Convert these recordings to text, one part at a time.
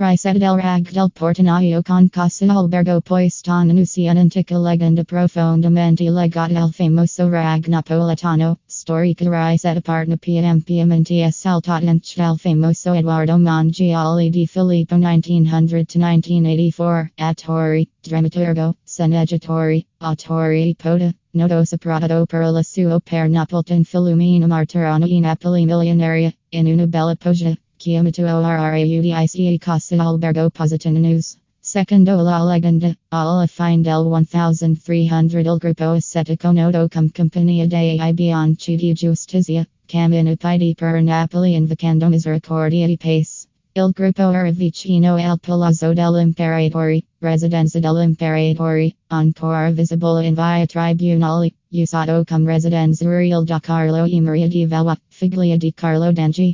Risetta del rag del portanaio con casa albergo stanno un'antica legenda profondamente legata al famoso rag napoletano, storica risetta partna PMPMNT saltatante del famoso Eduardo Mangiali di Filippo 1900-1984, attori, drammaturgo, sceneggiatori, autori poeta, noto soprattutto per la sua per Napoltan Filumena Marturano in Napoli Milionaria, in una bella poggia. Chiamato RRAUDICE Casa Albergo Positano News. Secondo la legenda, alla fine del 1300 il gruppo ascetico noto come Compagnia dei Bianchi di Giustizia, cammina per Napoli invocando misericordia di pace. Il gruppo era vicino al Palazzo dell'Imperatore, residenza dell'Imperatore, ancora visibile in via Tribunali, usato come residenza real da Carlo e Maria di Valois, figlia di Carlo d'Angiò.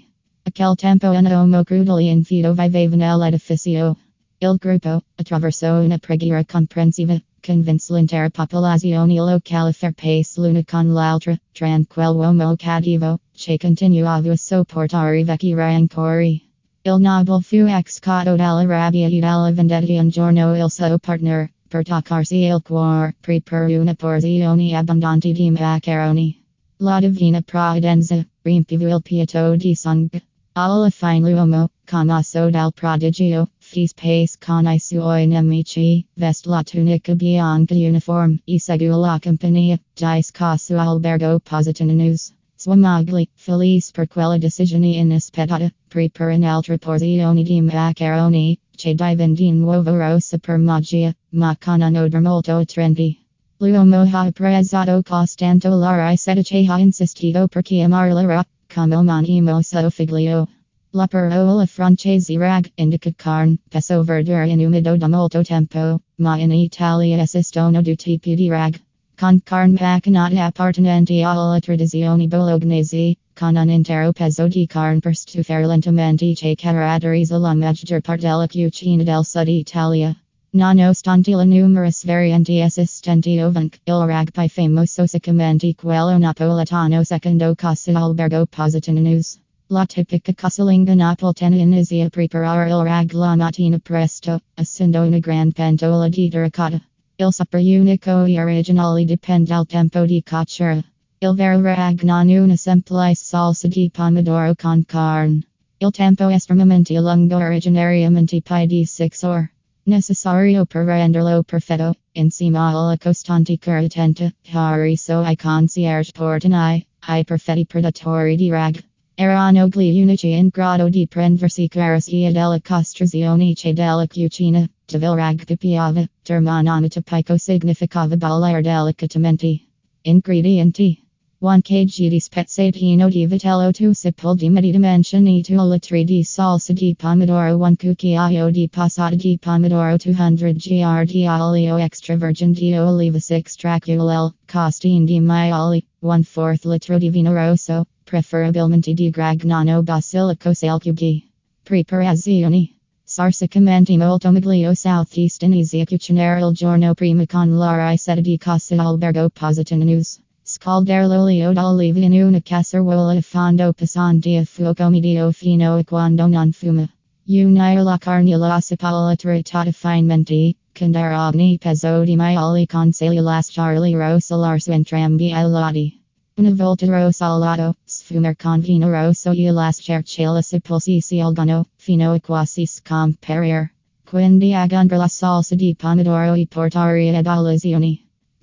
Aquel tempo un uomo crudele infido viveva nell'edificio. Il gruppo, attraverso una preghiera comprensiva, convince l'intera popolazione locale a far pace l'una con l'altra, tranquillo uomo cattivo, che continuava a sopportare vecchi rancori. Il nobile fu excado dalla rabbia e dalla vendetta un giorno il suo partner, per toccarsi il cuore, pre per una porzione abbondante di macaroni. La divina provvidenza, riempiva il piatto di sangue. Alla fine l'uomo, commosso dal prodigio, fis pace con i suoi nemici, vest la tunica bianca uniform, e seguì la compagnia, dice casu albergo positano news. Swamagli, felice per quella decisione inaspettata, pre per un'altra porzione di macaroni, che divenne nuovo rosa per magia, ma con un odore molto attraenti. L'uomo ha apprezzato costanto la che ha insistito per chiamarla ra, come omonimo suo figlio. La parola francese rag indica carne, peso verdure in umido da molto tempo, ma in Italia esistono due tipi di rag. Con carne vaccinata appartenente alla tradizione bolognese, con un intero peso di carne per stufare lentamente che caratterizza la maggior parte della cucina del sud Italia. Nonostante le numerous varianti esistenti ovunque, il rag più famoso sicuramente quello napoletano secondo Casa Albergo Positano News. La tipica casalinga napoletana inizia a preparare il rag la mattina presto, essendo una gran pentola di ricotta. Il sapore unico e originale dipende dal tempo di cottura. Il vero rag non una semplice salsa di pomodoro con carne. Il tempo estremamente lungo originariamente più di 6 ore. Necessario per renderlo perfetto, insieme alla costante cura attenta, hariso i concierge portani, i perfetti predatori di rag. Erano gli unici in grado di prendersi carestia della costruzione che della cucina, devil rag pipiava, termonomatopico significava ballare delicatamente. Ingredienti 1 kg di spezzatino di vitello 2 sipol di dimensioni 2 litri di salsa di pomodoro 1 cucchiaio di passata di pomodoro 200 gr di olio extra virgin di oliva extracule costin di maioli 1 4 litro di vino rosso, preferabilmente di Gragnano Basilico Salcughi. Preparazioni Sarsicamente molto meglio southeast inizia cucinare il giorno prima con la ricetta di Casa Albergo Positano News. Scaldare d'oliva in una casseruola fondo pesante a fuoco medio fino a quando non fuma. Unire la carne alla cipolla trattata finemente, condare ogni pezzo di maioli con sale lasciarli rosolare su entrambi i lati. Una volta rosolato, sfumare con vino rosso e lasciarci la sepolsi algano, fino a quasi scomparire. Quindi aggiungere la salsa di pomodoro e portare ad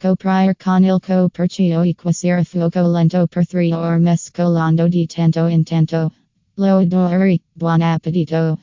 all'azione. prior con il coperchio e cuocere a fuoco lento per 3 ore mescolando di tanto in tanto. Lo odori, buon appetito!